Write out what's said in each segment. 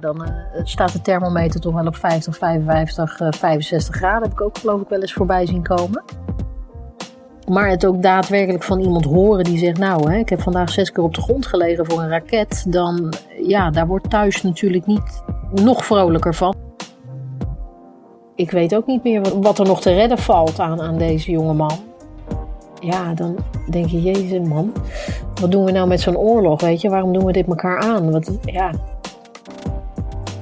Dan uh, staat de thermometer toch wel op 50, 55, uh, 65 graden. Heb ik ook geloof ik wel eens voorbij zien komen. Maar het ook daadwerkelijk van iemand horen die zegt... nou, hè, ik heb vandaag zes keer op de grond gelegen voor een raket. Dan, ja, daar wordt thuis natuurlijk niet nog vrolijker van. Ik weet ook niet meer wat er nog te redden valt aan, aan deze jonge man. Ja, dan denk je, jezus man, wat doen we nou met zo'n oorlog, weet je? Waarom doen we dit elkaar aan? Wat, ja.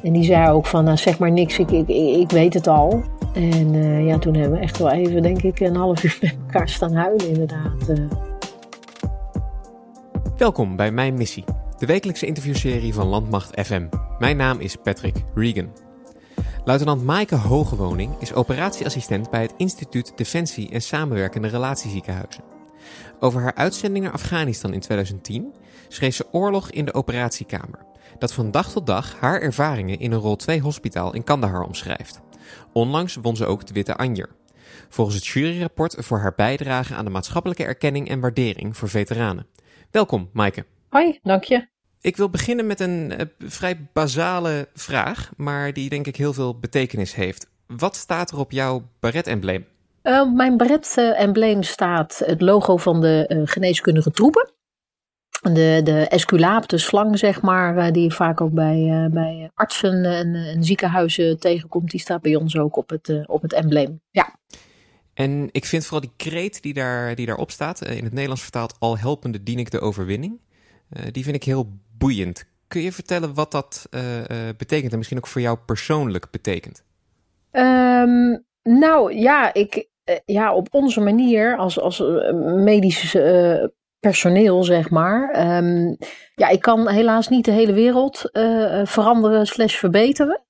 En die zei ook van, nou zeg maar niks, ik, ik, ik weet het al. En uh, ja, toen hebben we echt wel even, denk ik, een half uur met elkaar staan huilen inderdaad. Uh. Welkom bij Mijn Missie, de wekelijkse interviewserie van Landmacht FM. Mijn naam is Patrick Regan. Luitenant Maaike Hogewoning is operatieassistent bij het Instituut Defensie en Samenwerkende Relatieziekenhuizen. Over haar uitzending naar Afghanistan in 2010 schreef ze Oorlog in de Operatiekamer, dat van dag tot dag haar ervaringen in een rol 2 hospitaal in Kandahar omschrijft. Onlangs won ze ook de Witte Anjer. Volgens het juryrapport voor haar bijdrage aan de maatschappelijke erkenning en waardering voor veteranen. Welkom, Maaike. Hoi, dank je. Ik wil beginnen met een uh, vrij basale vraag, maar die denk ik heel veel betekenis heeft. Wat staat er op jouw baret-embleem? Uh, mijn baret-embleem staat het logo van de uh, geneeskundige troepen. De, de esculaap, de slang zeg maar, die je vaak ook bij, bij artsen en, en, ziekenhuizen tegenkomt, die staat bij ons ook op het, op het embleem. Ja. En ik vind vooral die kreet die, daar, die daarop staat, in het Nederlands vertaald, al helpende dien ik de overwinning. die vind ik heel boeiend. Kun je vertellen wat dat uh, betekent en misschien ook voor jou persoonlijk betekent? Um, nou ja, ik, ja, op onze manier als, als medisch personeel, zeg maar. Um, ja, ik kan helaas niet de hele wereld veranderen slash verbeteren.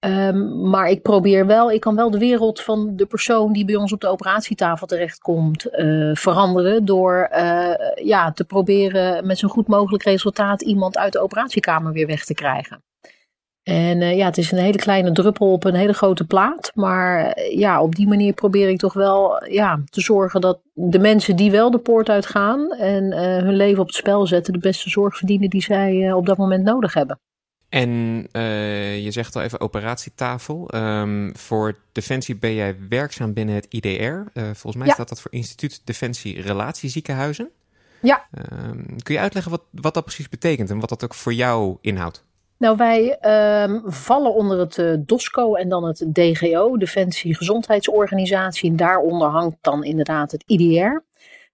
Um, maar ik probeer wel, ik kan wel de wereld van de persoon die bij ons op de operatietafel terechtkomt uh, veranderen. Door ja, te proberen met zo'n goed mogelijk resultaat iemand uit de operatiekamer weer weg te krijgen. En uh, ja, het is een hele kleine druppel op een hele grote plaat. Maar ja, op die manier probeer ik toch wel ja, te zorgen dat de mensen die wel de poort uitgaan en hun leven op het spel zetten, de beste zorg verdienen die zij op dat moment nodig hebben. En je zegt al even operatietafel. Um, voor Defensie ben jij werkzaam binnen het IDR. Volgens mij ja. staat dat voor Instituut Defensie Relatieziekenhuizen. Ja. Um, kun je uitleggen wat, wat dat precies betekent en wat dat ook voor jou inhoudt? Nou, wij um, vallen onder het uh, DOSCO en dan het DGO, Defensie Gezondheidsorganisatie. En daaronder hangt dan inderdaad het IDR.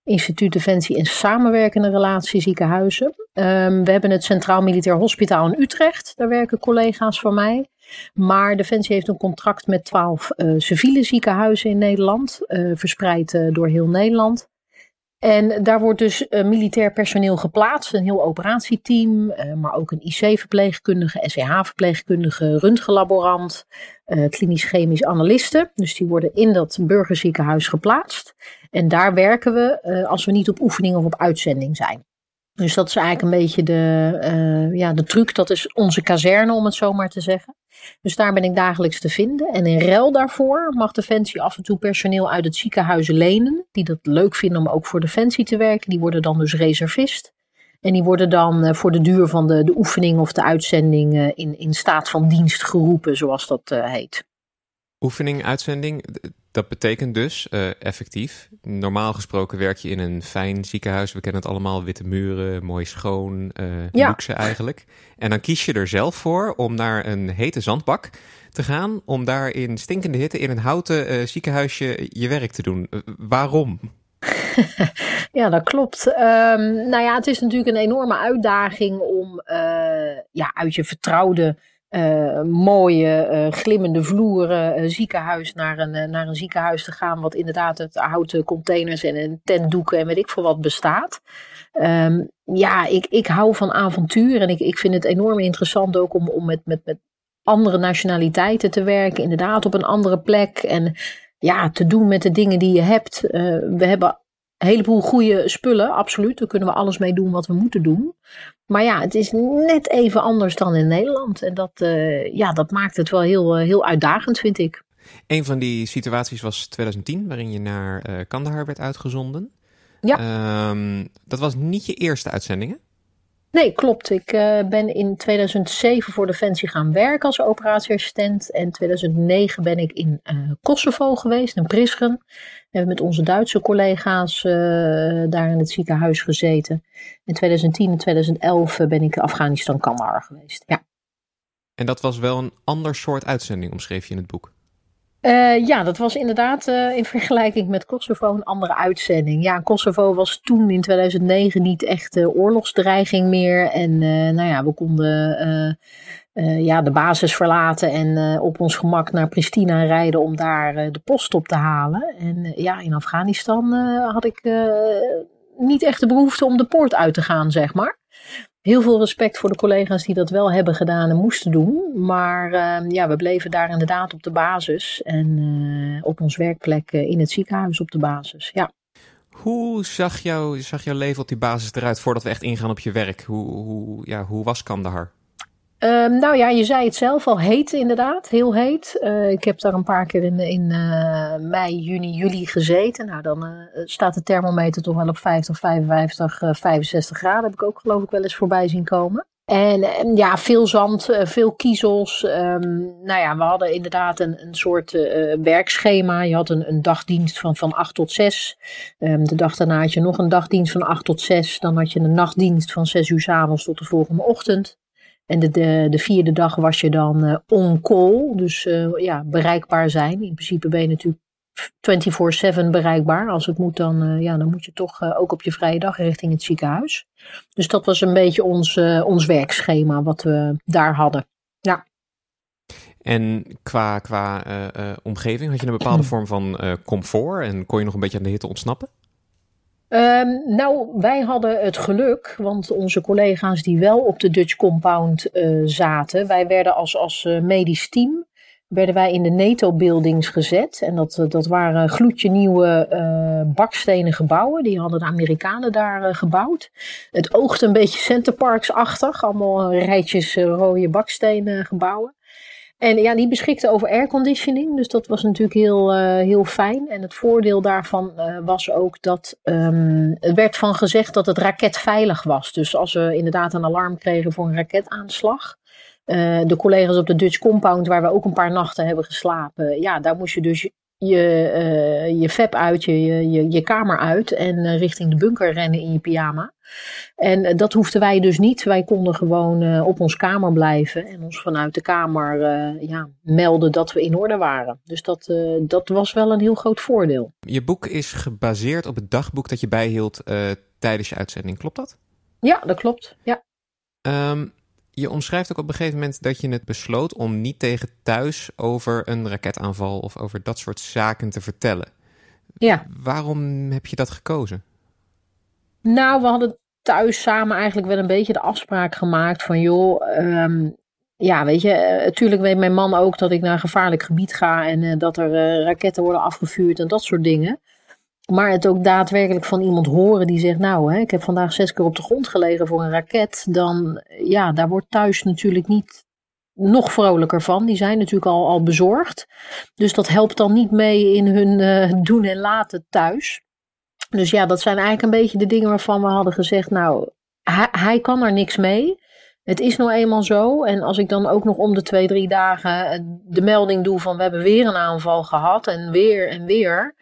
Instituut Defensie en Samenwerkende Relatie Ziekenhuizen. Um, we hebben het Centraal Militair Hospitaal in Utrecht. Daar werken collega's van mij. Maar Defensie heeft een contract met twaalf uh, civiele ziekenhuizen in Nederland, uh, verspreid door heel Nederland. En daar wordt dus militair personeel geplaatst, een heel operatieteam, maar ook een IC-verpleegkundige, SCH-verpleegkundige, röntgenlaborant, klinisch-chemisch analisten. Dus die worden in dat burgerziekenhuis geplaatst. En daar werken we uh, als we niet op oefening of op uitzending zijn. Dus dat is eigenlijk een beetje de, uh, ja, de truc. Dat is onze kazerne, om het zo maar te zeggen. Dus daar ben ik dagelijks te vinden. En in ruil daarvoor mag Defensie af en toe personeel uit het ziekenhuis lenen. Die dat leuk vinden om ook voor Defensie te werken. Die worden dan dus reservist. En die worden dan uh, voor de duur van de, de oefening of de uitzending uh, in, in staat van dienst geroepen, zoals dat uh, heet. Oefening, uitzending, dat betekent dus uh, effectief. Normaal gesproken werk je in een fijn ziekenhuis. We kennen het allemaal, witte muren, mooi schoon, uh, ja. luxe eigenlijk. En dan kies je er zelf voor om naar een hete zandbak te gaan. Om daar in stinkende hitte in een houten uh, ziekenhuisje je werk te doen. waarom? ja, dat klopt. Um, nou ja, het is natuurlijk een enorme uitdaging om ja, uit je vertrouwde uh, mooie, uh, glimmende vloeren, ziekenhuis naar een, naar een ziekenhuis te gaan, wat inderdaad uit houten containers en een tentdoeken en weet ik veel wat bestaat. Um, ja, ik, ik hou van avontuur en ik, ik vind het enorm interessant ook om, om met, met, met andere nationaliteiten te werken, inderdaad op een andere plek en ja, te doen met de dingen die je hebt. we hebben een heleboel goede spullen, absoluut. Daar kunnen we alles mee doen wat we moeten doen. Maar ja, het is net even anders dan in Nederland. En dat, uh, ja, dat maakt het wel heel, uh, heel uitdagend, vind ik. Een van die situaties was 2010, waarin je naar uh, Kandahar werd uitgezonden. Ja. Um, dat was niet je eerste uitzendingen? Nee, klopt. Ik uh, ben in 2007 voor Defensie gaan werken als operatieassistent. En in 2009 ben ik in uh, Kosovo geweest, in Prisgen. We hebben met onze Duitse collega's uh, daar in het ziekenhuis gezeten. In 2010 en 2011 ben ik in Afghanistan Kandahar geweest. Ja. En dat was wel een ander soort uitzending, omschreef je in het boek? Uh, ja, dat was inderdaad uh, in vergelijking met Kosovo een andere uitzending. Ja, Kosovo was toen in 2009 niet echt oorlogsdreiging meer. En nou ja, we konden ja, de basis verlaten en op ons gemak naar Pristina rijden om daar de post op te halen. En ja, in Afghanistan had ik niet echt de behoefte om de poort uit te gaan, zeg maar heel veel respect voor de collega's die dat wel hebben gedaan en moesten doen. Maar uh, ja, we bleven daar inderdaad op de basis en uh, op ons werkplek uh, in het ziekenhuis op de basis. Ja. Hoe zag, jou, zag jouw leven op die basis eruit voordat we echt ingaan op je werk? Hoe, hoe, ja, hoe was Kandahar? Um, nou ja, je zei het zelf al, heet inderdaad, heel heet. Uh, ik heb daar een paar keer in, in uh, mei, juni, juli gezeten. Nou, dan uh, staat de thermometer toch wel op 50, 55, 65 graden. Heb ik ook geloof ik wel eens voorbij zien komen. En, ja, veel zand, veel kiezels. Um, nou ja, we hadden inderdaad een, een soort werkschema. Je had een, een dagdienst van, van 8 tot 6. Um, de dag daarna had je nog een dagdienst van 8 tot 6. Dan had je een nachtdienst van 6 uur s avonds tot de volgende ochtend. En de, de, de, vierde dag was je dan uh, on call, dus uh, ja, bereikbaar zijn. In principe ben je natuurlijk 24/7 bereikbaar. Als het moet, dan, uh, ja, dan moet je toch ook op je vrije dag richting het ziekenhuis. Dus dat was een beetje ons, ons werkschema wat we daar hadden. Ja. En qua, qua omgeving, had je een bepaalde vorm van comfort en kon je nog een beetje aan de hitte ontsnappen? Um, nou, wij hadden het geluk, want onze collega's die wel op de Dutch Compound uh, zaten, wij werden als, als uh, medisch team, werden wij in de NATO-buildings gezet. En dat, dat waren gloedje nieuwe bakstenen gebouwen, die hadden de Amerikanen daar gebouwd. Het oogde een beetje Centerparks-achtig, allemaal rijtjes rode bakstenen gebouwen. En ja, die beschikte over airconditioning, dus dat was natuurlijk heel, uh, heel fijn. En het voordeel daarvan uh, was ook dat um, er werd van gezegd dat het raket veilig was. Dus als we inderdaad een alarm kregen voor een raketaanslag, uh, de collega's op de Dutch Compound, waar we ook een paar nachten hebben geslapen, ja, daar moest je dus je, uh, je fab uit, je, je, je kamer uit en uh, richting de bunker rennen in je pyjama. En uh, dat hoefden wij dus niet. Wij konden gewoon op ons kamer blijven en ons vanuit de kamer ja, melden dat we in orde waren. Dus dat, dat was wel een heel groot voordeel. Je boek is gebaseerd op het dagboek dat je bijhield tijdens je uitzending, klopt dat? Ja, dat klopt. Ja. Um, je omschrijft ook op een gegeven moment dat je het besloot om niet tegen thuis over een raketaanval of over dat soort zaken te vertellen. Ja. Waarom heb je dat gekozen? Nou, we hadden thuis samen eigenlijk wel een beetje de afspraak gemaakt van joh, um, ja, weet je, natuurlijk weet mijn man ook dat ik naar een gevaarlijk gebied ga en uh, dat er uh, raketten worden afgevuurd en dat soort dingen. Maar het ook daadwerkelijk van iemand horen die zegt: Nou, hè, ik heb vandaag zes keer op de grond gelegen voor een raket. Dan, ja, daar wordt thuis natuurlijk niet nog vrolijker van. Die zijn natuurlijk al, al bezorgd. Dus dat helpt dan niet mee in hun uh, doen en laten thuis. Dus ja, dat zijn eigenlijk een beetje de dingen waarvan we hadden gezegd: Nou, hij, hij kan er niks mee. Het is nou eenmaal zo. En als ik dan ook nog om de twee, drie dagen de melding doe van we hebben weer een aanval gehad en weer en weer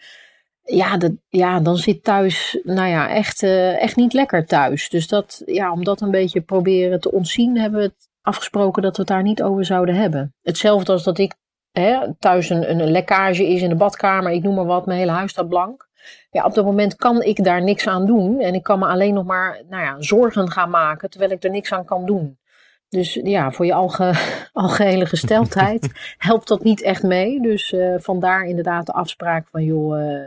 ja, ja, dan zit thuis, nou ja, echt, uh, echt niet lekker thuis. Dus dat, ja, om dat een beetje proberen te ontzien, hebben we het afgesproken dat we het daar niet over zouden hebben. Hetzelfde als dat ik hè, thuis een, een lekkage is in de badkamer, ik noem maar wat, mijn hele huis staat blank. Ja, op dat moment kan ik daar niks aan doen en ik kan me alleen nog maar, nou ja, zorgen gaan maken, terwijl ik er niks aan kan doen. Dus ja, voor je alge, algehele gesteldheid helpt dat niet echt mee. Dus uh, vandaar inderdaad de afspraak van joh, uh,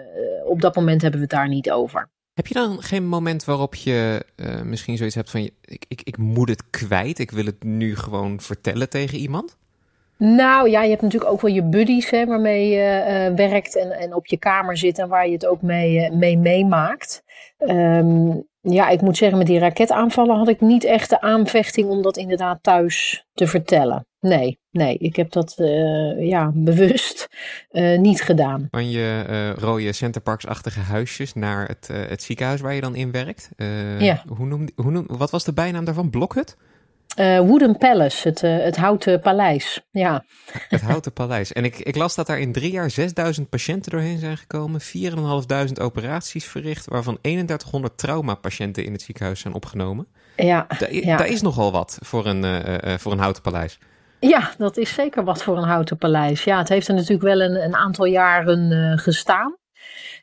op dat moment hebben we het daar niet over. Heb je dan geen moment waarop je uh, misschien zoiets hebt van ik, ik, ik moet het kwijt, ik wil het nu gewoon vertellen tegen iemand? Nou ja, je hebt natuurlijk ook wel je buddies hè, waarmee je uh, werkt en, en op je kamer zit en waar je het ook mee, uh, mee meemaakt. Um, ja, ik moet zeggen, met die raketaanvallen had ik niet echt de aanvechting om dat inderdaad thuis te vertellen. nee, nee. Ik heb dat uh, ja, bewust uh, niet gedaan. Van je uh, rode centerparksachtige huisjes naar het, het ziekenhuis waar je dan in werkt. ja. Hoe noemde, hoe noemde, wat was de bijnaam daarvan? Blokhut? Uh, Wooden Palace, het, uh, het houten paleis. Ja. Het houten paleis. En ik, ik las dat daar in drie jaar 6000 patiënten doorheen zijn gekomen, 4.500 operaties verricht, waarvan 3100 traumapatiënten in het ziekenhuis zijn opgenomen. Ja, da, ja. Daar is nogal wat voor een, uh, voor een houten paleis. Ja, dat is zeker wat voor een houten paleis. Ja, het heeft er natuurlijk wel een, een aantal jaren gestaan.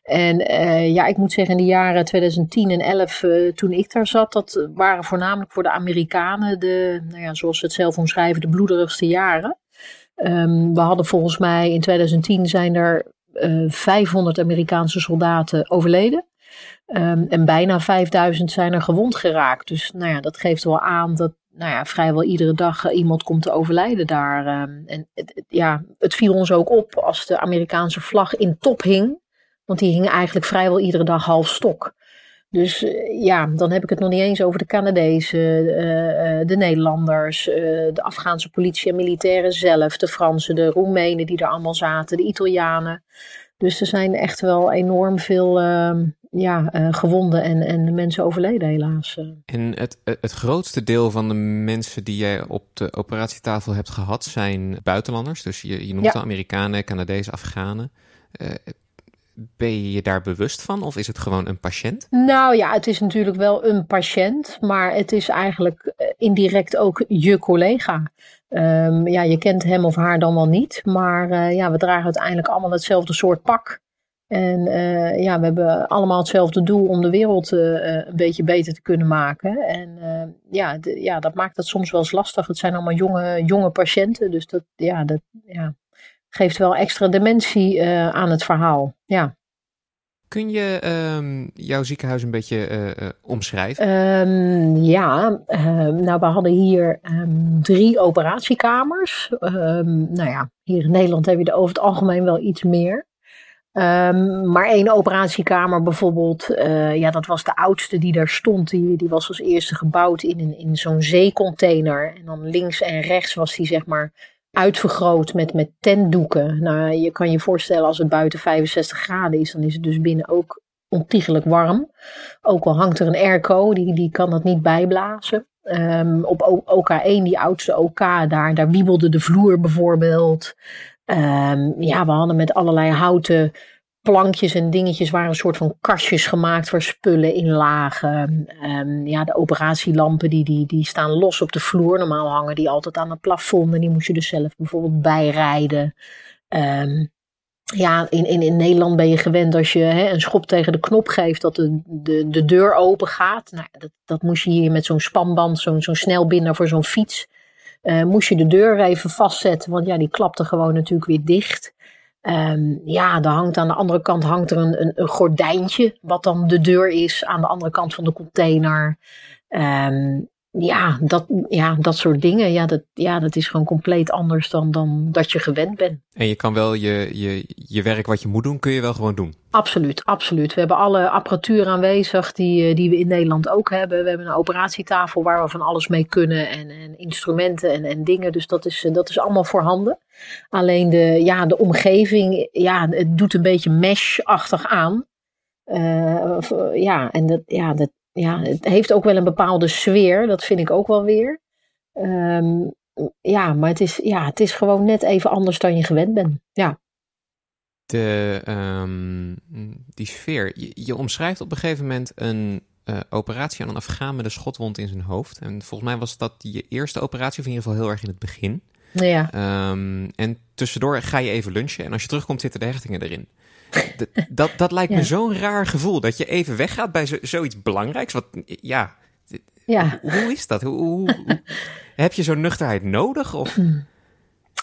En uh, ja, ik moet zeggen, in de jaren 2010 en 11, uh, toen ik daar zat, dat waren voornamelijk voor de Amerikanen de, nou ja, zoals ze het zelf omschrijven, de bloederigste jaren. Um, we hadden volgens mij in 2010 zijn er uh, eh, 500 Amerikaanse soldaten overleden. Um, en bijna 5000 zijn er gewond geraakt. Dus nou ja, dat geeft wel aan dat nou ja, vrijwel iedere dag iemand komt te overlijden daar. Um, en ja, het viel ons ook op als de Amerikaanse vlag in top hing. Want die hingen eigenlijk vrijwel iedere dag half stok. Dus uh, ja, dan heb ik het nog niet eens over de Canadezen, uh, uh, de Nederlanders, de Afghaanse politie en militairen zelf, de Fransen, de Roemenen die er allemaal zaten, de Italianen. Dus er zijn echt wel enorm veel ehm, ja, gewonden en, en mensen overleden helaas. En het, het grootste deel van de mensen die jij op de operatietafel hebt gehad zijn buitenlanders. Dus je, je noemt ja. de Amerikanen, Canadezen, Afghanen ben je je daar bewust van of is het gewoon een patiënt? Nou ja, het is natuurlijk wel een patiënt, maar het is eigenlijk eh, indirect ook je collega. Um, ja, je kent hem of haar dan wel niet, maar uh, ja, we dragen uiteindelijk allemaal hetzelfde soort pak. En uh, ja, we hebben allemaal hetzelfde doel om de wereld een beetje beter te kunnen maken. En ja, ja, dat maakt het soms wel eens lastig. Het zijn allemaal jonge, jonge patiënten, dus dat, ja, dat, ja, geeft wel extra dimensie uh, aan het verhaal. Ja. Kun je um, jouw ziekenhuis een beetje uh, omschrijven? Um, ja, um, nou we hadden hier drie operatiekamers. nou ja, hier in Nederland heb je er over het algemeen wel iets meer. maar één operatiekamer bijvoorbeeld, uh, ja, dat was de oudste die daar stond. Die, die was als eerste gebouwd in, een, in zo'n zeecontainer. En dan links en rechts was die zeg maar uitvergroot met, met tentdoeken. Nou, je kan je voorstellen als het buiten 65 graden is, dan is het dus binnen ook ontiegelijk warm. Ook al hangt er een airco, die, die kan dat niet bijblazen. Um, op OK1, die oudste OK, daar, daar wiebelde de vloer bijvoorbeeld. Um, ja, we hadden met allerlei houten plankjes en dingetjes waren een soort van kastjes gemaakt waar spullen in lagen. Um, ja, de operatielampen die, die, die staan los op de vloer. Normaal hangen die altijd aan het plafond en die moest je dus zelf bijvoorbeeld bijrijden. Um, ja, in, in, in Nederland ben je gewend als je hè, een schop tegen de knop geeft dat de, de, de deur open gaat. Nou, dat, dat moest je hier met zo'n spanband, zo'n zo'n snelbinder voor zo'n fiets. Uh, moest je de deur even vastzetten, want ja, die klapte gewoon natuurlijk weer dicht. Um, ja, er hangt aan de andere kant hangt er een, een, gordijntje, wat dan de deur is aan de andere kant van de container. Um, ja, dat, ja, dat soort dingen. Ja dat, ja, dat is gewoon compleet anders dan, dan dat je gewend bent. En je kan wel je, je, je werk wat je moet doen, kun je wel gewoon doen? Absoluut, absoluut. We hebben alle apparatuur aanwezig die, eh, die we in Nederland ook hebben. We hebben een operatietafel waar we van alles mee kunnen en, en instrumenten en, en dingen. Dus dat is, dat is allemaal voorhanden. Alleen de, ja, de omgeving, ja, het doet een beetje mesh-achtig aan. Uh, ja, en dat, ja, dat, ja, het heeft ook wel een bepaalde sfeer, dat vind ik ook wel weer. Um, ja, maar het is, ja, het is gewoon net even anders dan je gewend bent. Ja. De, um, die sfeer. Je, je, omschrijft op een gegeven moment een uh, operatie aan een Afghaan met een schotwond in zijn hoofd. En volgens mij was dat je eerste operatie, of in ieder geval heel erg in het begin. Ja. Um, en tussendoor ga je even lunchen en als je terugkomt zitten de hechtingen erin dat, dat lijkt me zo'n raar gevoel. Dat je even weggaat bij zo, zoiets belangrijks. Wat, ja, ja. Hoe, is dat? Hoe, hoe, heb je zo'n nuchterheid nodig? Of?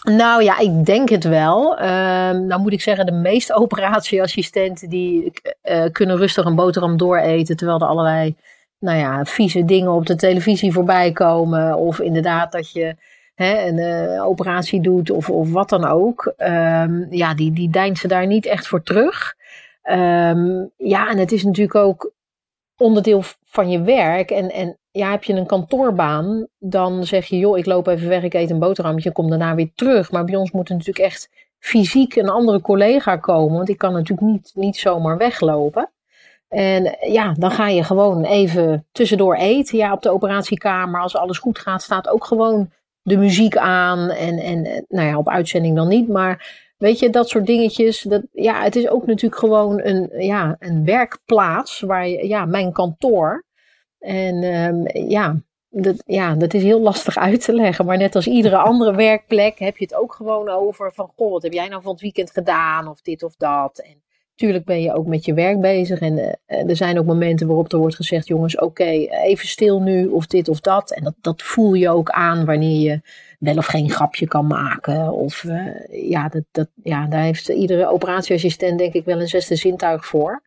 Nou ja, ik denk het wel. Uh, nou moet ik zeggen, de meeste operatieassistenten die uh, kunnen rustig een boterham dooreten. Terwijl er allerlei nou ja, vieze dingen op de televisie voorbij komen. Of inderdaad dat je hè, een uh, operatie doet of, of wat dan ook. Um, ja, die, die deint ze daar niet echt voor terug. Um, ja, en het is natuurlijk ook onderdeel van je werk. En, en ja, heb je een kantoorbaan, dan zeg je, joh, ik loop even weg, ik eet een boterhammetje, kom daarna weer terug. Maar bij ons moet er natuurlijk echt fysiek een andere collega komen, want ik kan natuurlijk niet, niet zomaar weglopen. En ja, dan ga je gewoon even tussendoor eten. Ja, op de operatiekamer, als alles goed gaat, staat ook gewoon de muziek aan. En, en nou ja, op uitzending dan niet. Maar weet je, dat soort dingetjes. Dat, ja, het is ook natuurlijk gewoon een, ja, een werkplaats waar je, ja, mijn kantoor. En um, ja, dat, ja, dat is heel lastig uit te leggen. Maar net als iedere andere werkplek heb je het ook gewoon over van, goh, wat heb jij nou van het weekend gedaan? Of dit of dat. En Tuurlijk ben je ook met je werk bezig. En uh, er zijn ook momenten waarop er wordt gezegd: jongens, oké, even stil nu, of dit of dat. En dat, dat voel je ook aan wanneer je wel of geen grapje kan maken. Of uh, ja, dat, dat, ja, daar heeft iedere operatieassistent, denk ik, wel een zesde zintuig voor.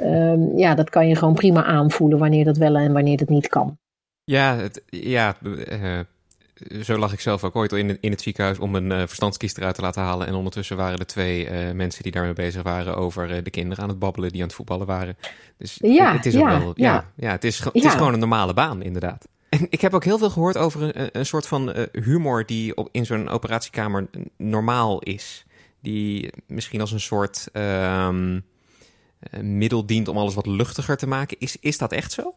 um, ja, dat kan je gewoon prima aanvoelen wanneer dat wel en wanneer dat niet kan. Ja, het, ja uh, zo lag ik zelf ook ooit in, in het ziekenhuis om een uh, verstandskies eruit te laten halen. En ondertussen waren er twee uh, mensen die daarmee bezig waren over uh, de kinderen aan het babbelen die aan het voetballen waren. Dus ja, het is ook ja, wel, ja, ja, ja het, is, het is gewoon een normale baan, inderdaad. En ik heb ook heel veel gehoord over een, een soort van humor die op, in zo'n operatiekamer normaal is. Die misschien als een soort um, middel dient om alles wat luchtiger te maken. Is, is dat echt zo?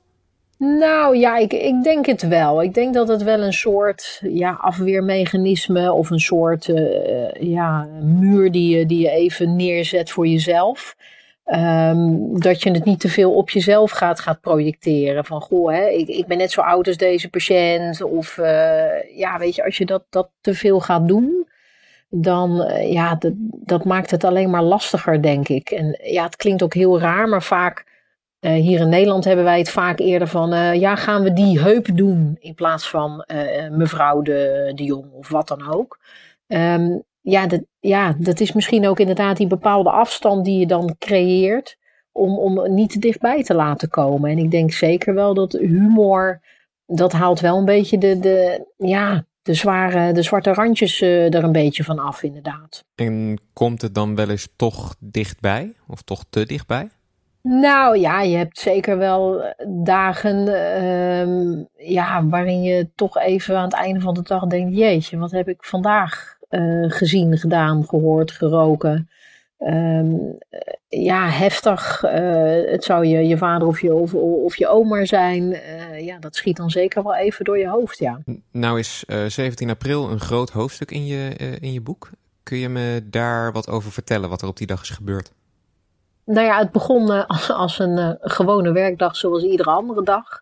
Nou ja, ik, ik denk het wel. Ik denk dat het wel een soort ja, afweermechanisme of een soort uh, ja, muur die je, die je even neerzet voor jezelf. Um, dat je het niet te veel op jezelf gaat, gaat projecteren. Van goh, hè, ik, ik ben net zo oud als deze patiënt. Of uh, ja, weet je, als je dat, dat te veel gaat doen, dan uh, ja, dat maakt het alleen maar lastiger, denk ik. En ja, het klinkt ook heel raar, maar vaak uh, hier in Nederland hebben wij het vaak eerder van, uh, ja, gaan we die heup doen in plaats van uh, mevrouw de, de Jong of wat dan ook. Um, ja, dat, ja, dat is misschien ook inderdaad die bepaalde afstand die je dan creëert om, om niet te dichtbij te laten komen. En ik denk zeker wel dat humor, dat haalt wel een beetje de, de, ja, de, zware, de zwarte randjes er een beetje van af, inderdaad. En komt het dan wel eens toch dichtbij of toch te dichtbij? Nou ja, je hebt zeker wel eh, dagen uh, ja, waarin je toch even aan het einde van de dag denkt: jeetje, wat heb ik vandaag uh, gezien, gedaan, gehoord, geroken? Um, ja, heftig. Het zou je, je vader of je, of je oma zijn. ja, dat schiet dan zeker wel even door je hoofd, ja. Nou is 17 april een groot hoofdstuk in je, in je boek. Kun je me daar wat over vertellen, wat er op die dag is gebeurd? Nou ja, het begon uh, als een uh, gewone werkdag zoals iedere andere dag.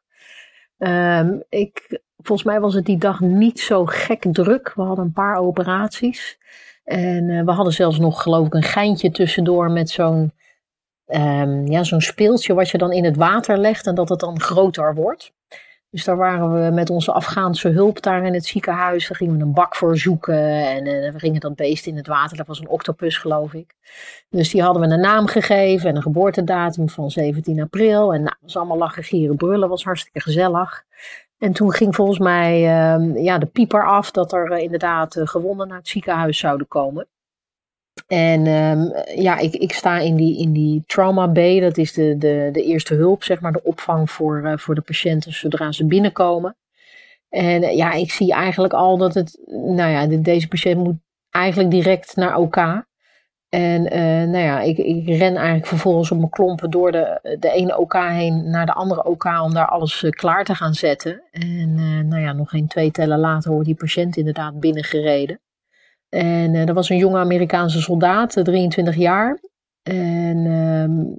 Um, ik, volgens mij was het die dag niet zo gek druk. We hadden een paar operaties. En uh, we hadden zelfs nog, geloof ik, een geintje tussendoor met zo'n um, ja, zo'n speeltje wat je dan in het water legt en dat het dan groter wordt. Dus daar waren we met onze Afghaanse hulp daar in het ziekenhuis. Daar gingen we een bak voor zoeken en uh, we gingen dat beest in het water. Dat was een octopus geloof ik. Dus die hadden we een naam gegeven en een geboortedatum van 17 april. En nou, was allemaal lachen, gieren, brullen. was hartstikke gezellig. En toen ging volgens mij uh, ja, de pieper af dat er uh, inderdaad uh, gewonden naar het ziekenhuis zouden komen. En um, ja, ik, ik sta in die, in die trauma bay, dat is de, de, de eerste hulp, zeg maar, de opvang voor, uh, voor de patiënten zodra ze binnenkomen. En uh, ja, ik zie eigenlijk al dat het, nou ja, de, deze patiënt moet eigenlijk direct naar OK. En uh, nou ja, ik, ik ren eigenlijk vervolgens op mijn klompen door de, de ene OK heen naar de andere OK om daar alles klaar te gaan zetten. En nou ja, nog geen twee tellen later wordt die patiënt inderdaad binnengereden. En uh, dat was een jonge Amerikaanse soldaat, 23 jaar. En uh,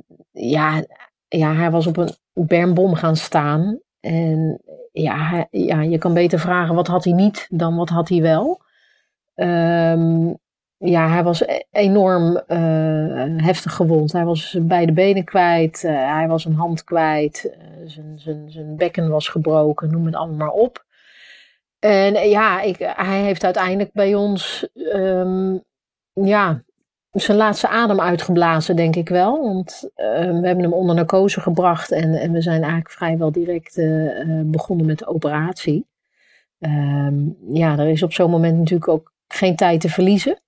ja, ja, hij was op een bermbom gaan staan. En ja, ja, je kan beter vragen wat had hij niet dan wat had hij wel. Um, ja, hij was e-, enorm uh, heftig gewond. Hij was beide benen kwijt, hij was een hand kwijt, zijn bekken was gebroken, noem het allemaal maar op. En eh, ja, ik, hij heeft uiteindelijk bij ons um, ja, zijn laatste adem uitgeblazen, denk ik wel. Want uh, we hebben hem onder narcose gebracht en, en we zijn eigenlijk vrijwel direct uh, begonnen met de operatie. Um, ja, er is op zo'n moment natuurlijk ook geen tijd te verliezen.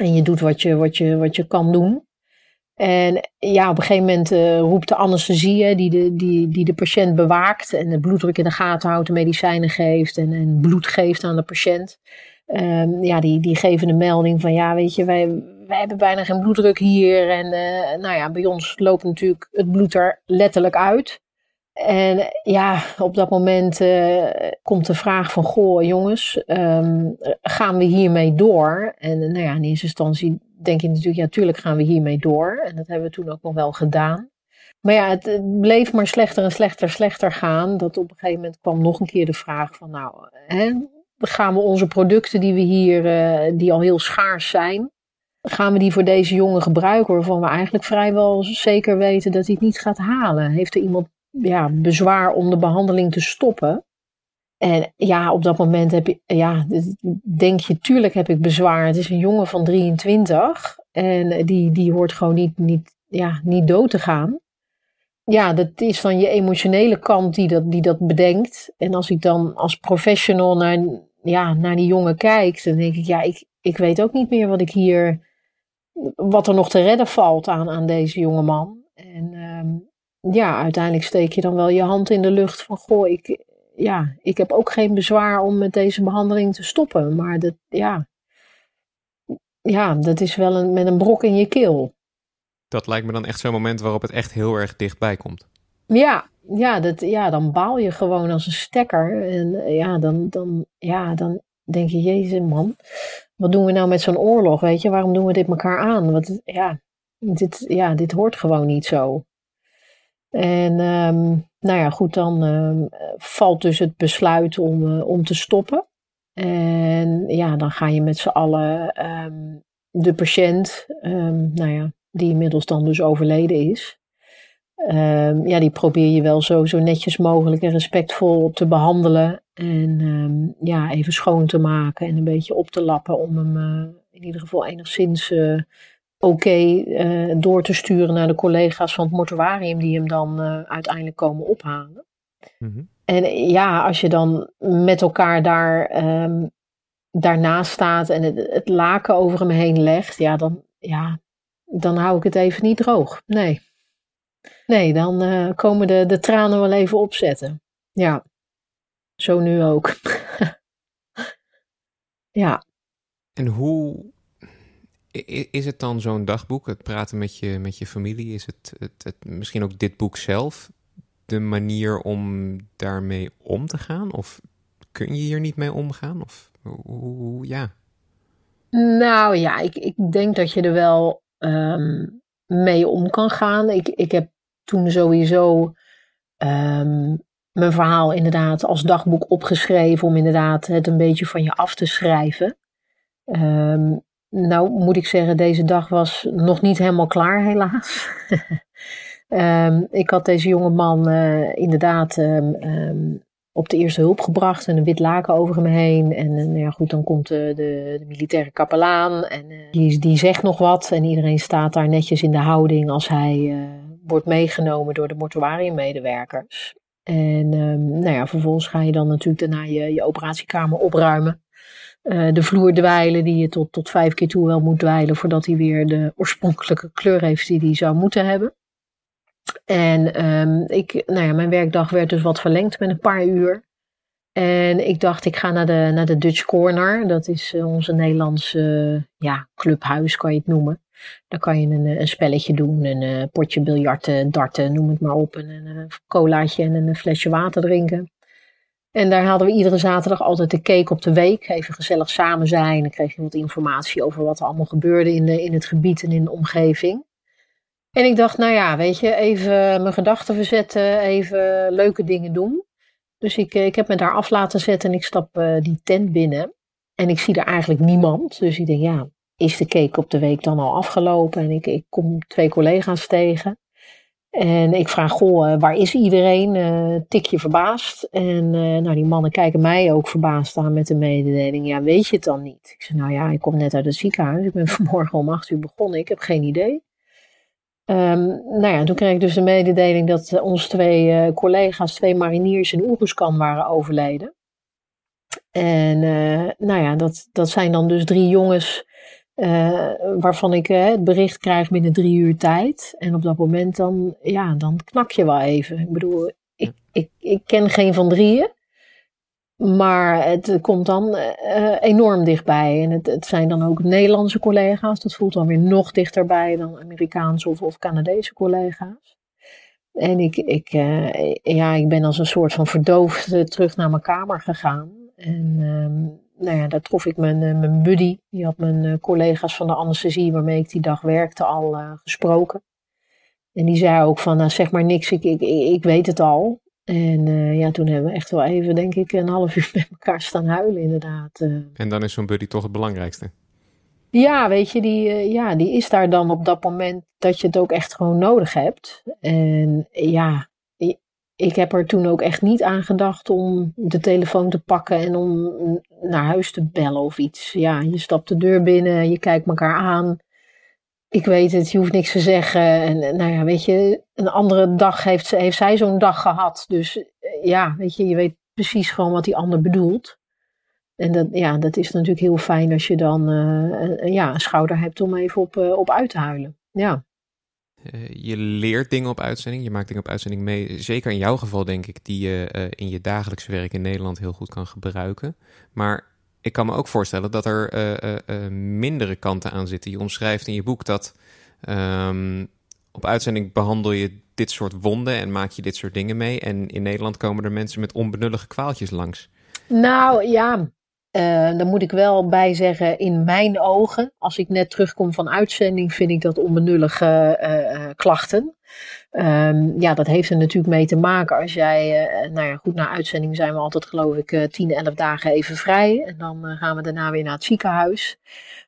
En je doet wat je, wat je, wat je kan doen. En ja, op een gegeven moment uh, roept de anesthesie, die de, die, die de patiënt bewaakt en de bloeddruk in de gaten houdt, de medicijnen geeft en, en bloed geeft aan de patiënt. Um, ja, die, die geven de melding van ja, weet je, wij, wij hebben bijna geen bloeddruk hier. En uh, nou ja, bij ons loopt natuurlijk het bloed er letterlijk uit. En ja, op dat moment uh, komt de vraag van, goh jongens, um, gaan we hiermee door? En nou ja, in eerste instantie denk je natuurlijk, ja, natuurlijk gaan we hiermee door. En dat hebben we toen ook nog wel gedaan. Maar ja, het, bleef maar slechter en slechter, slechter gaan. Dat op een gegeven moment kwam nog een keer de vraag van, nou, hè, gaan we onze producten die we hier, uh, die al heel schaars zijn, gaan we die voor deze jongen gebruiken waarvan we eigenlijk vrijwel zeker weten dat hij het niet gaat halen? Heeft er iemand ja, bezwaar om de behandeling te stoppen? En ja, op dat moment heb je, ja, denk je, tuurlijk heb ik bezwaar. Het is een jongen van 23 en die, die hoort gewoon niet, niet, ja, niet dood te gaan. Ja, dat is dan je emotionele kant die dat, die dat bedenkt. En als ik dan als professional naar, ja, naar die jongen kijk, dan denk ik, ja, ik, ik weet ook niet meer wat ik hier, wat er nog te redden valt aan, aan deze jonge man. En um, ja, uiteindelijk steek je dan wel je hand in de lucht van, goh, ik, ja, ik heb ook geen bezwaar om met deze behandeling te stoppen. Maar dat, ja, ja, dat is wel een, met een brok in je keel. Dat lijkt me dan echt zo'n moment waarop het echt heel erg dichtbij komt. Ja, ja, dat, ja, dan baal je gewoon als een stekker. En ja, dan, dan, ja, dan denk je, jezus man, wat doen we nou met zo'n oorlog, weet je? Waarom doen we dit elkaar aan? Want ja, dit, ja, dit hoort gewoon niet zo. En um, nou ja, goed, dan um, valt dus het besluit om, uh, om te stoppen. En ja, dan ga je met z'n allen um, de patiënt, nou ja, die inmiddels dan dus overleden is, ja, die probeer je wel zo, zo netjes mogelijk en respectvol te behandelen. En ja, even schoon te maken en een beetje op te lappen om hem uh, in ieder geval enigszins uh, oké uh, door te sturen naar de collega's van het mortuarium die hem dan uh, uiteindelijk komen ophalen. Mm-hmm. En ja, als je dan met elkaar daar um, daarnaast staat en het, het, laken over hem heen legt, ja dan, ja, dan hou ik het even niet droog. Nee. Nee, dan uh, komen de, de tranen wel even opzetten. Ja, zo nu ook. ja. En hoe is het dan zo'n dagboek, het praten met je, met je familie? Is het, het, het, misschien ook dit boek zelf de manier om daarmee om te gaan? Of kun je hier niet mee omgaan? Of hoe, ja? Nou ja, ik, ik denk dat je er wel um, mee om kan gaan. Ik, ik heb toen sowieso um, mijn verhaal inderdaad als dagboek opgeschreven om inderdaad het een beetje van je af te schrijven. Um, nou moet ik zeggen, deze dag was nog niet helemaal klaar helaas. um, ik had deze jonge man uh, inderdaad um, op de eerste hulp gebracht en een wit laken over hem heen. En uh, ja, goed, dan komt de, de, de militaire kapelaan en die, die zegt nog wat. En iedereen staat daar netjes in de houding als hij wordt meegenomen door de mortuariummedewerkers. En nou ja, vervolgens ga je dan natuurlijk daarna je, je operatiekamer opruimen. Uh, de vloer dweilen, die je tot, tot vijf keer toe wel moet dweilen voordat hij weer de oorspronkelijke kleur heeft die hij zou moeten hebben. En um, ik, nou ja, mijn werkdag werd dus wat verlengd met een paar uur. En ik dacht, ik ga naar de, naar de Dutch Corner. Dat is uh, onze Nederlandse ja, clubhuis, kan je het noemen. Daar kan je een, spelletje doen, een uh, potje biljarten, darten, noem het maar op. En een colaatje en een flesje water drinken. En daar hadden we iedere zaterdag altijd de cake op de week. Even gezellig samen zijn. Dan kreeg je wat informatie over wat er allemaal gebeurde in, de, in het gebied en in de omgeving. En ik dacht, nou ja, weet je, even mijn gedachten verzetten, even leuke dingen doen. Dus ik, ik heb me daar af laten zetten en ik stap uh, die tent binnen. En ik zie er eigenlijk niemand. Dus ik denk, ja, is de cake op de week dan al afgelopen? En ik, ik kom twee collega's tegen. En ik vraag, goh, eh, waar is iedereen? Uh, tikje verbaasd. En uh, nou, die mannen kijken mij ook verbaasd aan met de mededeling. Ja, weet je het dan niet? Ik zeg, nou ja, ik kom net uit het ziekenhuis. Ik ben vanmorgen om acht uur begonnen. Ik heb geen idee. Um, nou ja, toen kreeg ik dus de mededeling dat onze twee collega's, twee mariniers in Oeruzkan waren overleden. En nou ja, dat, dat zijn dan dus drie jongens waarvan ik het bericht krijg binnen drie uur tijd. En op dat moment dan, ja, dan knak je wel even. Ik bedoel, ik, ik, ik ken geen van drieën. Maar het komt dan uh, enorm dichtbij. En het, het, zijn dan ook Nederlandse collega's. Dat voelt dan weer nog dichterbij dan Amerikaanse of, of Canadese collega's. En ik, ik, ja, ik ben als een soort van verdoofd terug naar mijn kamer gegaan. En um, nou ja, daar trof ik mijn, mijn buddy. Die had mijn collega's van de anesthesie waarmee ik die dag werkte al gesproken. En die zei ook van, nou, zeg maar niks, ik, ik, ik weet het al. En uh, ja, toen hebben we echt wel even, denk ik, een half uur met elkaar staan huilen, inderdaad. En dan is zo'n buddy toch het belangrijkste? Ja, weet je, die, ja, die is daar dan op dat moment dat je het ook echt gewoon nodig hebt. En ja, ik heb er toen ook echt niet aan gedacht om de telefoon te pakken en om naar huis te bellen of iets. Ja, je stapt de deur binnen, je kijkt elkaar aan ik weet het, je hoeft niks te zeggen. En nou ja, weet je, een andere dag heeft, heeft zij zo'n dag gehad. Dus eh, ja, weet je, je weet precies gewoon wat die ander bedoelt. En dat, ja, dat is natuurlijk heel fijn als je dan uh, ja, een schouder hebt om even op, op uit te huilen. Ja. Je leert dingen op uitzending, je maakt dingen op uitzending mee. Zeker in jouw geval, denk ik, die je in je dagelijks werk in Nederland heel goed kan gebruiken. Maar ik kan me ook voorstellen dat er uh, mindere kanten aan zitten. Je omschrijft in je boek dat um, op uitzending behandel je dit soort wonden en maak je dit soort dingen mee. En in Nederland komen er mensen met onbenullige kwaaltjes langs. Nou ja, uh, daar moet ik wel bij zeggen, in mijn ogen, als ik net terugkom van uitzending, vind ik dat onbenullige uh, klachten. Um, ja, dat heeft er natuurlijk mee te maken als jij, nou ja, goed, na uitzending zijn we altijd geloof ik uh, 10, 11 dagen even vrij. En dan gaan we daarna weer naar het ziekenhuis.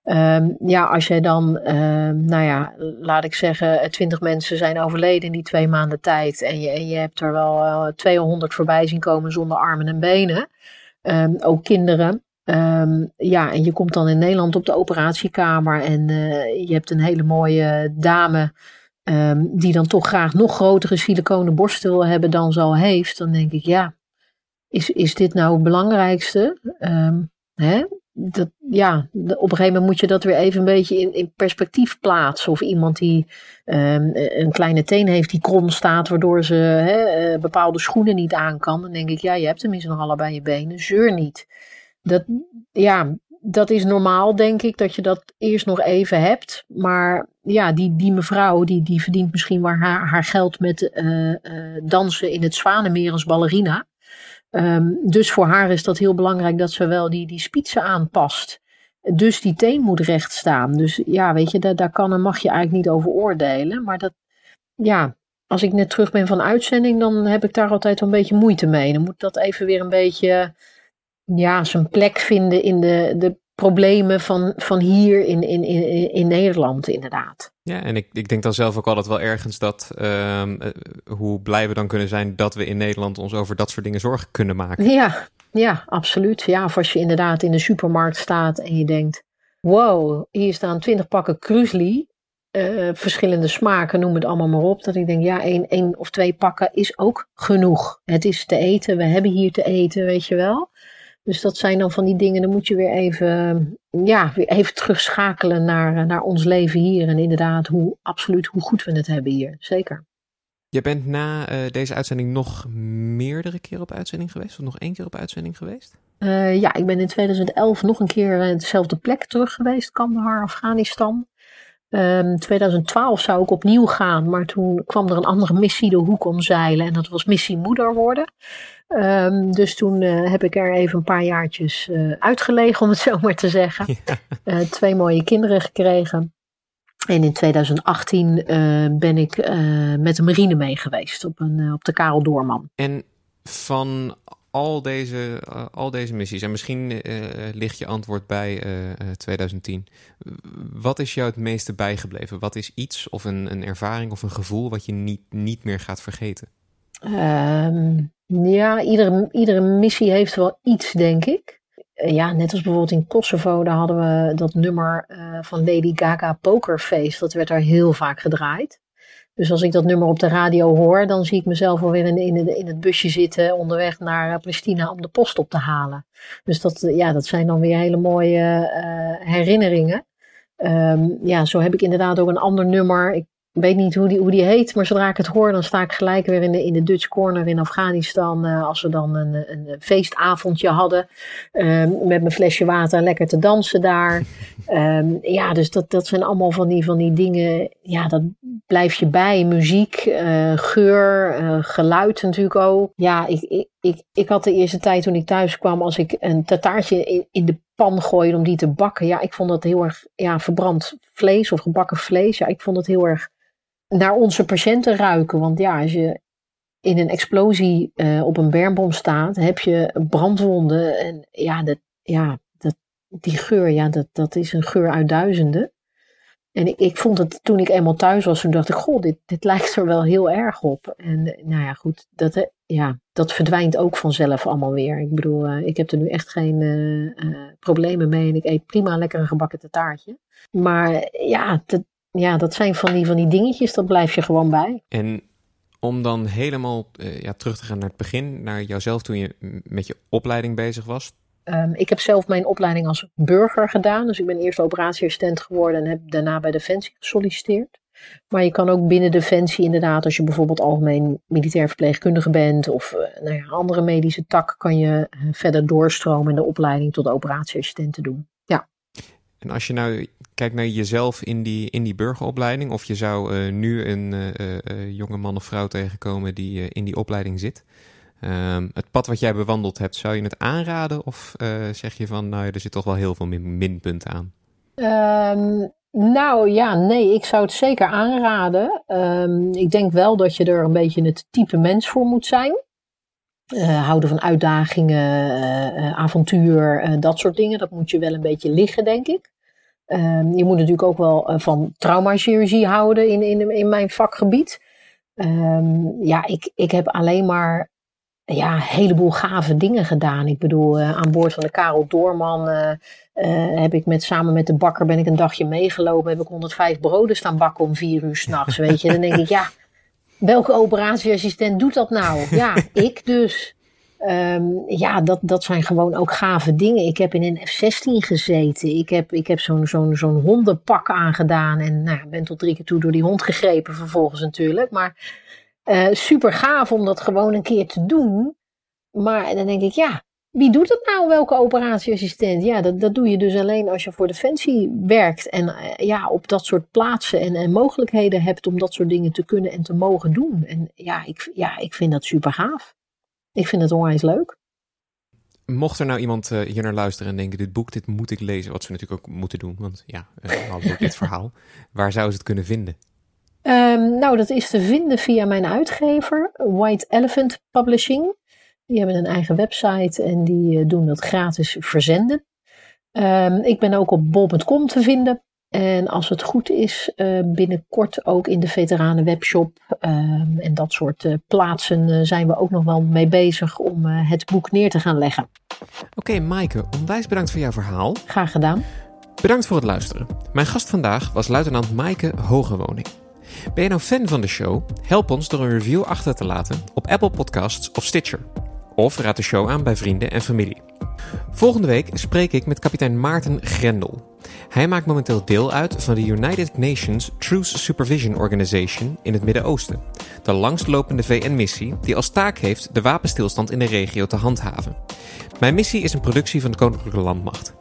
Um, ja, als jij dan, ehm, nou ja, laat ik zeggen, 20 mensen zijn overleden in die twee maanden tijd. En je, en je hebt er wel 200 voorbij zien komen zonder armen en benen. ook kinderen. Um, ja, en je komt dan in Nederland op de operatiekamer en uh, je hebt een hele mooie dame um, die dan toch graag nog grotere siliconen borsten wil hebben dan ze al heeft. Dan denk ik, ja, is, is dit nou het belangrijkste? Um, hè? Dat, ja, op een gegeven moment moet je dat weer even een beetje in, in perspectief plaatsen. Of iemand die um, een kleine teen heeft die krom staat, waardoor ze uh, bepaalde schoenen niet aan kan. Dan denk ik, ja, je hebt tenminste nog allebei je benen, zeur niet dat, ja, dat is normaal, denk ik, dat je dat eerst nog even hebt. Maar ja, die, die mevrouw, die, die verdient misschien maar haar, haar geld met uh, uh, dansen in het Zwanenmeer als ballerina. Um, dus voor haar is dat heel belangrijk dat ze wel die, die spitsen aanpast. Dus die teen moet recht staan. Dus ja, weet je, daar, daar kan en mag je eigenlijk niet over oordelen. Maar dat, ja, als ik net terug ben van uitzending, dan heb ik daar altijd een beetje moeite mee. Dan moet dat even weer een beetje ja, zijn plek vinden in de, de problemen van, van hier in, in, in, in Nederland, inderdaad. Ja, en ik, ik denk dan zelf ook altijd wel ergens dat um, hoe blij we dan kunnen zijn dat we in Nederland ons over dat soort dingen zorgen kunnen maken. Ja, ja, absoluut. Ja, of als je inderdaad in de supermarkt staat en je denkt: wow, hier staan twintig pakken krusli. Uh, verschillende smaken, noem het allemaal maar op. Dat ik denk, ja, één, één of twee pakken is ook genoeg. Het is te eten, we hebben hier te eten, weet je wel. Dus dat zijn dan van die dingen, dan moet je weer even, ja, weer even terugschakelen naar, naar ons leven hier. En inderdaad, hoe, absoluut hoe goed we het hebben hier. Zeker. Je bent na uh, deze uitzending nog meerdere keer op uitzending geweest? Of nog één keer op uitzending geweest? Uh, ja, ik ben in 2011 nog een keer uh, dezelfde plek terug geweest. Kandahar, Afghanistan. Um, ehm, 2012 zou ik opnieuw gaan, maar toen kwam er een andere missie de hoek omzeilen. En dat was missie moeder worden. Um, dus toen uh, heb ik er even een paar jaartjes uh, uitgelegen, om het zo maar te zeggen. Ja. Uh, twee mooie kinderen gekregen. En in 2018 ben ik met de marine mee geweest op, een, op de Karel Doorman. En van al deze, al deze missies, en misschien ligt je antwoord bij 2010. Wat is jou het meeste bijgebleven? Wat is iets of een, een ervaring of een gevoel wat je niet, niet meer gaat vergeten? Um, ja, iedere, iedere missie heeft wel iets, denk ik. Eh, ja, net als bijvoorbeeld in Kosovo, daar hadden we dat nummer van Lady Gaga Pokerface. Dat werd daar heel vaak gedraaid. Dus als ik dat nummer op de radio hoor, dan zie ik mezelf alweer in, in, in het busje zitten onderweg naar eh, Pristina om de post op te halen. Dus dat, ja, dat zijn dan weer hele mooie uh, herinneringen. Ehm, ja, zo heb ik inderdaad ook een ander nummer. Ik weet niet hoe die, hoe die heet, maar zodra ik het hoor, dan sta ik gelijk weer in de, in de Dutch Corner in Afghanistan. Uh, als we dan een, een feestavondje hadden um, met mijn flesje water lekker te dansen daar. Um, ja, dus dat, dat zijn allemaal van die, van die dingen. Ja, dat blijf je bij. Muziek, uh, geur, uh, geluid natuurlijk ook. Ja, ik, ik, ik, ik had de eerste tijd toen ik thuis kwam, als ik een tataartje in, in de pan gooide om die te bakken. Ja, ik vond dat heel erg ja, verbrand vlees of gebakken vlees. Ja, ik vond dat heel erg naar onze patiënten ruiken. Want ja, als je in een explosie uh, op een bermbom staat, heb je brandwonden. En ja, dat, ja dat, die geur, ja, dat, dat is een geur uit duizenden. En ik, ik vond het toen ik eenmaal thuis was, toen dacht ik, goh, dit, dit lijkt er wel heel erg op. En nou ja, goed, dat, ja, dat verdwijnt ook vanzelf allemaal weer. Ik bedoel, uh, ik heb er nu echt geen uh, problemen mee en ik eet prima lekker een gebakken taartje. Maar ja, dat, ja, dat zijn van die, van die dingetjes, dat blijf je gewoon bij. En om dan helemaal uh, ja, terug te gaan naar het begin, naar jouzelf toen je met je opleiding bezig was. Um, ik heb zelf mijn opleiding als burger gedaan. Dus ik ben eerst operatieassistent geworden en heb daarna bij Defensie gesolliciteerd. Maar je kan ook binnen Defensie inderdaad, als je bijvoorbeeld algemeen militair verpleegkundige bent of uh, nou ja, andere medische tak, kan je uh, verder doorstromen in de opleiding tot operatieassistent te doen. En als je nou kijkt naar jezelf in die, in die burgeropleiding, of je zou uh, nu een jonge man of vrouw tegenkomen die in die opleiding zit. Um, het pad wat jij bewandeld hebt, zou je het aanraden? Of zeg je van, nou er zit toch wel heel veel min minpunten aan? Um, nou ja, nee, ik zou het zeker aanraden. Um, ik denk wel dat je er een beetje het type mens voor moet zijn. Uh, houden van uitdagingen, uh, avontuur, uh, dat soort dingen. Dat moet je wel een beetje liggen, denk ik. Um, je moet natuurlijk ook wel van traumachirurgie houden in, in, in mijn vakgebied. Um, ja, ik, ik heb alleen maar ja, een heleboel gave dingen gedaan. Ik bedoel, aan boord van de Karel Doorman heb ik met, samen met de bakker ben ik een dagje meegelopen. Heb ik 105 broden staan bakken om vier uur s'nachts, weet je. Dan denk ik, ja, welke operatieassistent doet dat nou? Ja, ik dus. Um, ja, dat, dat zijn gewoon ook gave dingen. Ik heb in een F-16 gezeten. Ik heb, ik heb zo'n zo'n zo'n hondenpak aangedaan. En nou, ben tot drie keer toe door die hond gegrepen vervolgens natuurlijk. Maar uh, super gaaf om dat gewoon een keer te doen. Maar dan denk ik, ja, wie doet het nou? Welke operatieassistent? Ja, dat, dat doe je dus alleen als je voor Defensie werkt. En uh, ja, op dat soort plaatsen en, en mogelijkheden hebt om dat soort dingen te kunnen en te mogen doen. En ja, ik, ja, ik vind dat super gaaf. Ik vind het onwijs leuk. Mocht er nou iemand uh, hier naar luisteren en denken: dit boek, dit moet ik lezen, wat ze natuurlijk ook moeten doen, want ja, uh, dit verhaal. Waar zouden ze het kunnen vinden? Um, nou, dat is te vinden via mijn uitgever, White Elephant Publishing. Die hebben een eigen website en die uh, doen dat gratis verzenden. Um, ik ben ook op bol.com te vinden. En als het goed is, uh, binnenkort ook in de veteranen webshop um, en dat soort uh, plaatsen uh, zijn we ook nog wel mee bezig om het boek neer te gaan leggen. Oké, okay, Maaike, onwijs bedankt voor jouw verhaal. Graag gedaan. Bedankt voor het luisteren. Mijn gast vandaag was luitenant Maaike Hogewoning. Ben je nou fan van de show? Help ons door een review achter te laten op Apple Podcasts of Stitcher. Of raad de show aan bij vrienden en familie. Volgende week spreek ik met kapitein Maarten Grendel. Hij maakt momenteel deel uit van de United Nations Truce Supervision Organization in het Midden-Oosten. De langstlopende VN-missie die als taak heeft de wapenstilstand in de regio te handhaven. Mijn missie is een productie van de Koninklijke Landmacht.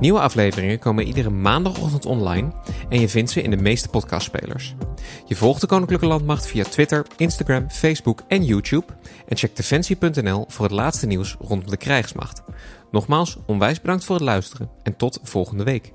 Nieuwe afleveringen komen iedere maandagochtend online en je vindt ze in de meeste podcastspelers. Je volgt de Koninklijke Landmacht via Twitter, Instagram, Facebook en YouTube en check defensie.nl voor het laatste nieuws rondom de krijgsmacht. Nogmaals, onwijs bedankt voor het luisteren en tot volgende week.